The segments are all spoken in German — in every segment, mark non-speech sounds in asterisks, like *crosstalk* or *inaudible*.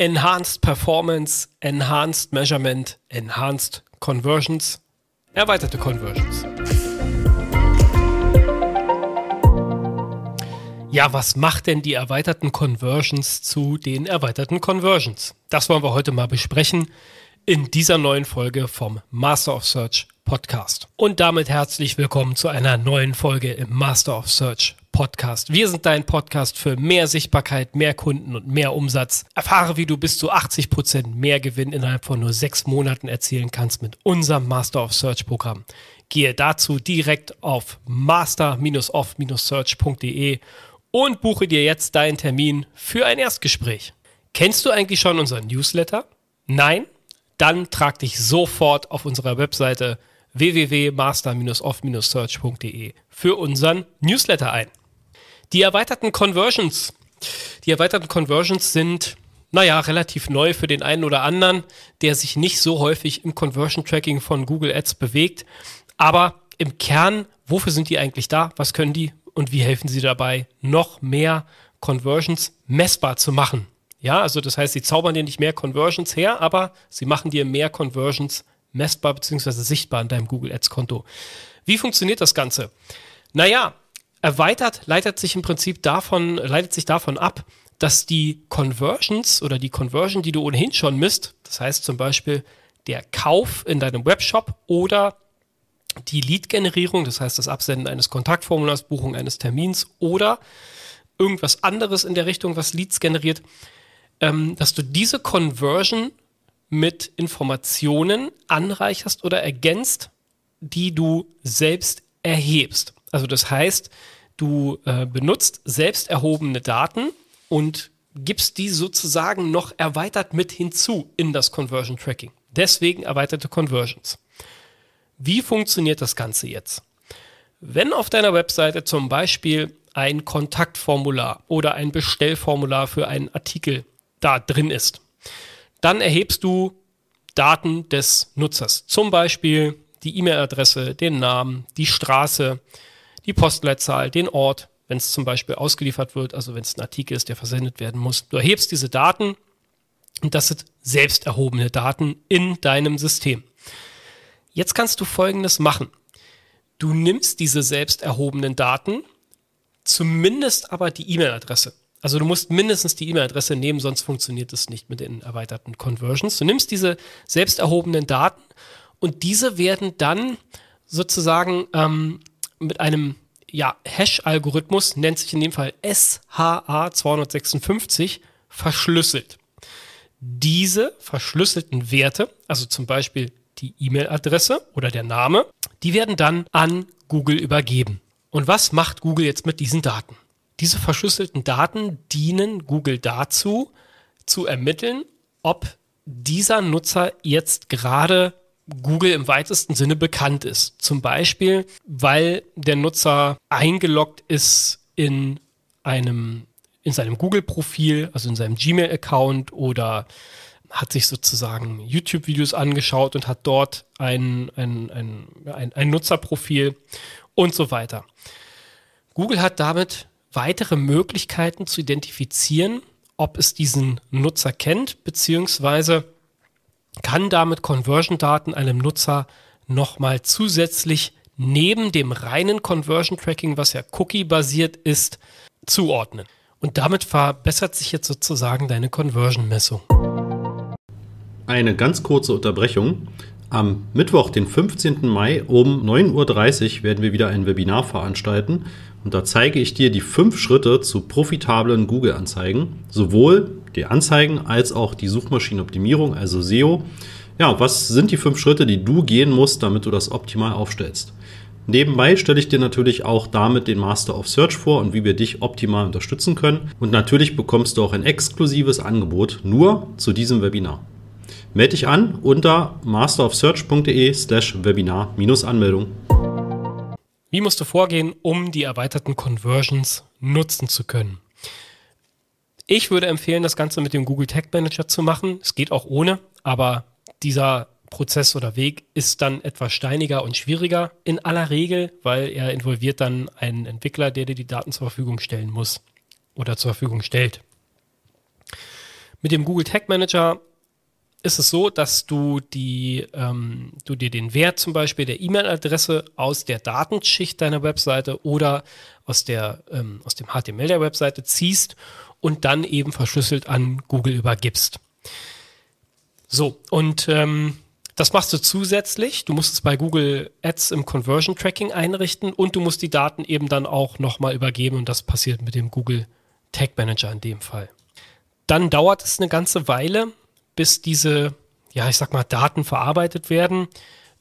Enhanced Performance, Enhanced Measurement, Enhanced Conversions, erweiterte Conversions. Ja, was macht denn die erweiterten Conversions zu den erweiterten Conversions? Das wollen wir heute mal besprechen in dieser neuen Folge vom Master of Search Podcast. Und damit herzlich willkommen zu einer neuen Folge im Master of Search Podcast. Wir sind dein Podcast für mehr Sichtbarkeit, mehr Kunden und mehr Umsatz. Erfahre, wie du bis zu 80 Prozent mehr Gewinn innerhalb von nur sechs Monaten erzielen kannst mit unserem Master of Search Programm. Gehe dazu direkt auf master-of-search.de und buche dir jetzt deinen Termin für ein Erstgespräch. Kennst du eigentlich schon unseren Newsletter? Nein? Dann trag dich sofort auf unserer Webseite www.master-off-search.de für unseren Newsletter ein. Die erweiterten Conversions. Die erweiterten Conversions sind, naja, relativ neu für den einen oder anderen, der sich nicht so häufig im Conversion Tracking von Google Ads bewegt. Aber im Kern, wofür sind die eigentlich da? Was können die? Und wie helfen sie dabei, noch mehr Conversions messbar zu machen? Ja, also das heißt, sie zaubern dir nicht mehr Conversions her, aber sie machen dir mehr Conversions messbar bzw. sichtbar in deinem Google Ads Konto. Wie funktioniert das Ganze? Naja, erweitert leitet sich im Prinzip davon, leitet sich davon ab, dass die Conversions oder die Conversion, die du ohnehin schon misst, das heißt zum Beispiel der Kauf in deinem Webshop oder die Lead-Generierung, das heißt das Absenden eines Kontaktformulars, Buchung eines Termins oder irgendwas anderes in der Richtung, was Leads generiert, ähm, dass du diese Conversion mit Informationen anreicherst oder ergänzt, die du selbst erhebst. Also das heißt, du äh, benutzt selbst erhobene Daten und gibst die sozusagen noch erweitert mit hinzu in das Conversion Tracking. Deswegen erweiterte Conversions. Wie funktioniert das Ganze jetzt? Wenn auf deiner Webseite zum Beispiel ein Kontaktformular oder ein Bestellformular für einen Artikel da drin ist, dann erhebst du Daten des Nutzers. Zum Beispiel die E-Mail-Adresse, den Namen, die Straße, die Postleitzahl, den Ort, wenn es zum Beispiel ausgeliefert wird, also wenn es ein Artikel ist, der versendet werden muss. Du erhebst diese Daten und das sind selbst erhobene Daten in deinem System. Jetzt kannst du Folgendes machen. Du nimmst diese selbst erhobenen Daten, zumindest aber die E-Mail-Adresse. Also du musst mindestens die E-Mail-Adresse nehmen, sonst funktioniert es nicht mit den erweiterten Conversions. Du nimmst diese selbst erhobenen Daten und diese werden dann sozusagen ähm, mit einem ja, Hash-Algorithmus, nennt sich in dem Fall SHA-256, verschlüsselt. Diese verschlüsselten Werte, also zum Beispiel die E-Mail-Adresse oder der Name, die werden dann an Google übergeben. Und was macht Google jetzt mit diesen Daten? Diese verschlüsselten Daten dienen Google dazu, zu ermitteln, ob dieser Nutzer jetzt gerade Google im weitesten Sinne bekannt ist. Zum Beispiel, weil der Nutzer eingeloggt ist in einem, in seinem Google-Profil, also in seinem Gmail-Account oder hat sich sozusagen YouTube-Videos angeschaut und hat dort ein, ein, ein, ein, ein Nutzerprofil und so weiter. Google hat damit weitere Möglichkeiten zu identifizieren, ob es diesen Nutzer kennt, beziehungsweise kann damit Conversion-Daten einem Nutzer nochmal zusätzlich neben dem reinen Conversion-Tracking, was ja Cookie-basiert ist, zuordnen. Und damit verbessert sich jetzt sozusagen deine Conversion-Messung. Eine ganz kurze Unterbrechung. Am Mittwoch, den 15. Mai um 9.30 Uhr werden wir wieder ein Webinar veranstalten und da zeige ich dir die fünf Schritte zu profitablen Google-Anzeigen, sowohl die Anzeigen als auch die Suchmaschinenoptimierung, also SEO. Ja, was sind die fünf Schritte, die du gehen musst, damit du das optimal aufstellst? Nebenbei stelle ich dir natürlich auch damit den Master of Search vor und wie wir dich optimal unterstützen können. Und natürlich bekommst du auch ein exklusives Angebot nur zu diesem Webinar. Melde dich an unter masterofsearch.de slash Webinar-Anmeldung. Wie musst du vorgehen, um die erweiterten Conversions nutzen zu können? Ich würde empfehlen, das Ganze mit dem Google Tag Manager zu machen. Es geht auch ohne, aber dieser Prozess oder Weg ist dann etwas steiniger und schwieriger in aller Regel, weil er involviert dann einen Entwickler, der dir die Daten zur Verfügung stellen muss oder zur Verfügung stellt. Mit dem Google Tag Manager ist es so, dass du die, ähm, du dir den Wert zum Beispiel der E-Mail-Adresse aus der Datenschicht deiner Webseite oder aus der, ähm, aus dem HTML der Webseite ziehst und dann eben verschlüsselt an Google übergibst. So, und ähm, das machst du zusätzlich. Du musst es bei Google Ads im Conversion Tracking einrichten und du musst die Daten eben dann auch nochmal übergeben und das passiert mit dem Google Tag Manager in dem Fall. Dann dauert es eine ganze Weile, bis diese, ja, ich sag mal, Daten verarbeitet werden,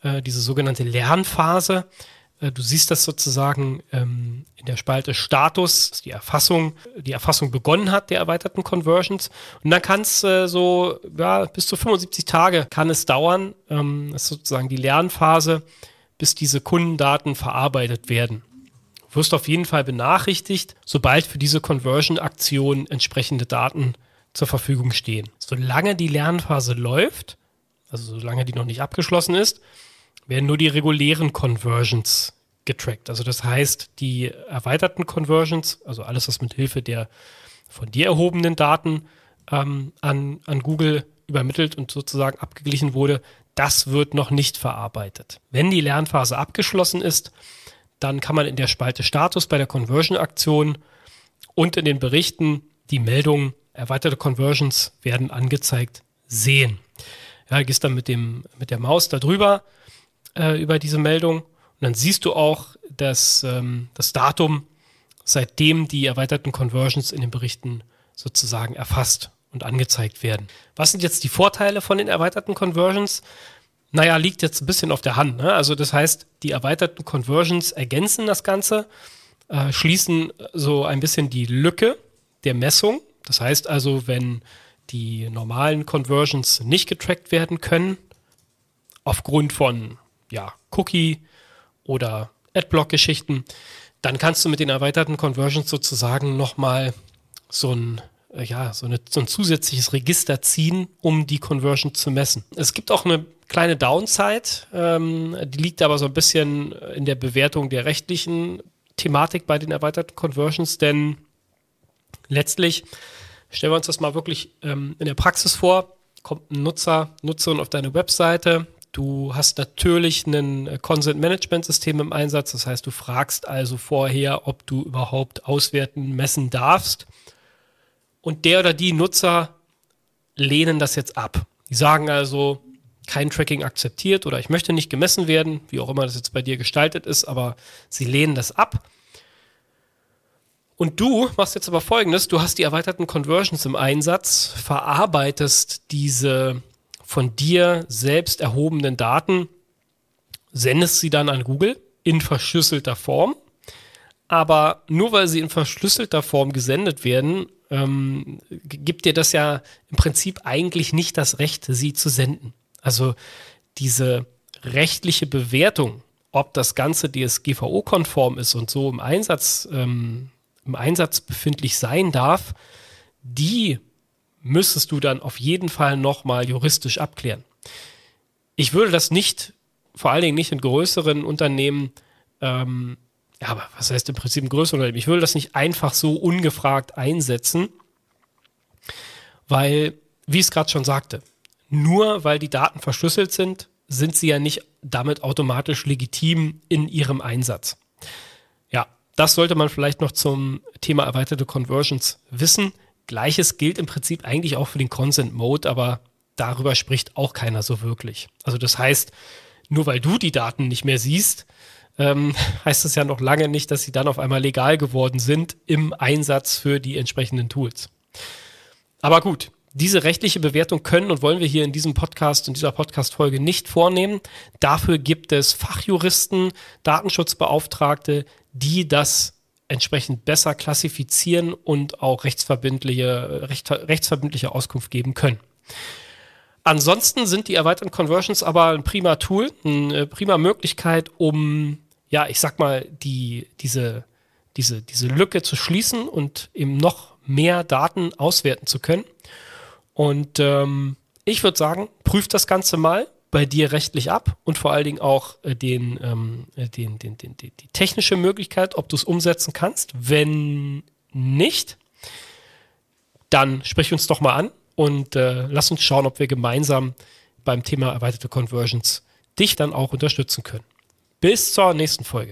äh, diese sogenannte Lernphase. Äh, du siehst das sozusagen ähm, in der Spalte Status, die Erfassung, die Erfassung begonnen hat der erweiterten Conversions. Und dann kann es äh, so ja, bis zu 75 Tage kann es dauern. Ähm, das ist sozusagen die Lernphase, bis diese Kundendaten verarbeitet werden. Du wirst auf jeden Fall benachrichtigt, sobald für diese Conversion-Aktion entsprechende Daten zur Verfügung stehen. Solange die Lernphase läuft, also solange die noch nicht abgeschlossen ist, werden nur die regulären Conversions getrackt. Also das heißt, die erweiterten Conversions, also alles, was mit Hilfe der von dir erhobenen Daten ähm, an, an Google übermittelt und sozusagen abgeglichen wurde, das wird noch nicht verarbeitet. Wenn die Lernphase abgeschlossen ist, dann kann man in der Spalte Status bei der Conversion-Aktion und in den Berichten die Meldung erweiterte Conversions werden angezeigt sehen. Ja, gehst dann mit, dem, mit der Maus da drüber äh, über diese Meldung und dann siehst du auch dass, ähm, das Datum, seitdem die erweiterten Conversions in den Berichten sozusagen erfasst und angezeigt werden. Was sind jetzt die Vorteile von den erweiterten Conversions? Naja, liegt jetzt ein bisschen auf der Hand. Ne? Also das heißt, die erweiterten Conversions ergänzen das Ganze, äh, schließen so ein bisschen die Lücke der Messung das heißt also, wenn die normalen Conversions nicht getrackt werden können, aufgrund von ja, Cookie oder Adblock-Geschichten, dann kannst du mit den erweiterten Conversions sozusagen nochmal so ein, äh, ja, so, eine, so ein zusätzliches Register ziehen, um die Conversion zu messen. Es gibt auch eine kleine Downside, ähm, die liegt aber so ein bisschen in der Bewertung der rechtlichen Thematik bei den erweiterten Conversions, denn letztlich Stellen wir uns das mal wirklich ähm, in der Praxis vor. Kommt ein Nutzer, Nutzerin auf deine Webseite. Du hast natürlich ein äh, Consent Management System im Einsatz. Das heißt, du fragst also vorher, ob du überhaupt auswerten, messen darfst. Und der oder die Nutzer lehnen das jetzt ab. Die sagen also, kein Tracking akzeptiert oder ich möchte nicht gemessen werden, wie auch immer das jetzt bei dir gestaltet ist, aber sie lehnen das ab und du machst jetzt aber folgendes: Du hast die erweiterten Conversions im Einsatz, verarbeitest diese von dir selbst erhobenen Daten, sendest sie dann an Google in verschlüsselter Form. Aber nur weil sie in verschlüsselter Form gesendet werden, ähm, gibt dir das ja im Prinzip eigentlich nicht das Recht, sie zu senden. Also diese rechtliche Bewertung, ob das Ganze DSGVO-konform ist und so im Einsatz ähm, im Einsatz befindlich sein darf, die müsstest du dann auf jeden Fall nochmal juristisch abklären. Ich würde das nicht, vor allen Dingen nicht in größeren Unternehmen, ähm, ja, aber was heißt im Prinzip ein größeres Unternehmen? Ich würde das nicht einfach so ungefragt einsetzen, weil, wie ich es gerade schon sagte, nur weil die Daten verschlüsselt sind, sind sie ja nicht damit automatisch legitim in ihrem Einsatz. Das sollte man vielleicht noch zum Thema erweiterte Conversions wissen. Gleiches gilt im Prinzip eigentlich auch für den Consent Mode, aber darüber spricht auch keiner so wirklich. Also das heißt, nur weil du die Daten nicht mehr siehst, ähm, *laughs* heißt es ja noch lange nicht, dass sie dann auf einmal legal geworden sind im Einsatz für die entsprechenden Tools. Aber gut, diese rechtliche Bewertung können und wollen wir hier in diesem Podcast, in dieser Podcast-Folge nicht vornehmen. Dafür gibt es Fachjuristen, Datenschutzbeauftragte, die das entsprechend besser klassifizieren und auch rechtsverbindliche, recht, rechtsverbindliche Auskunft geben können. Ansonsten sind die erweiterten Conversions aber ein prima Tool, eine prima Möglichkeit, um, ja, ich sag mal, die, diese, diese, diese Lücke zu schließen und eben noch mehr Daten auswerten zu können. Und ähm, ich würde sagen, prüft das Ganze mal bei dir rechtlich ab und vor allen Dingen auch äh, den, ähm, äh, den, den, den, die, technische Möglichkeit, ob du es umsetzen kannst. Wenn nicht, dann sprich uns doch mal an und äh, lass uns schauen, ob wir gemeinsam beim Thema erweiterte Conversions dich dann auch unterstützen können. Bis zur nächsten Folge.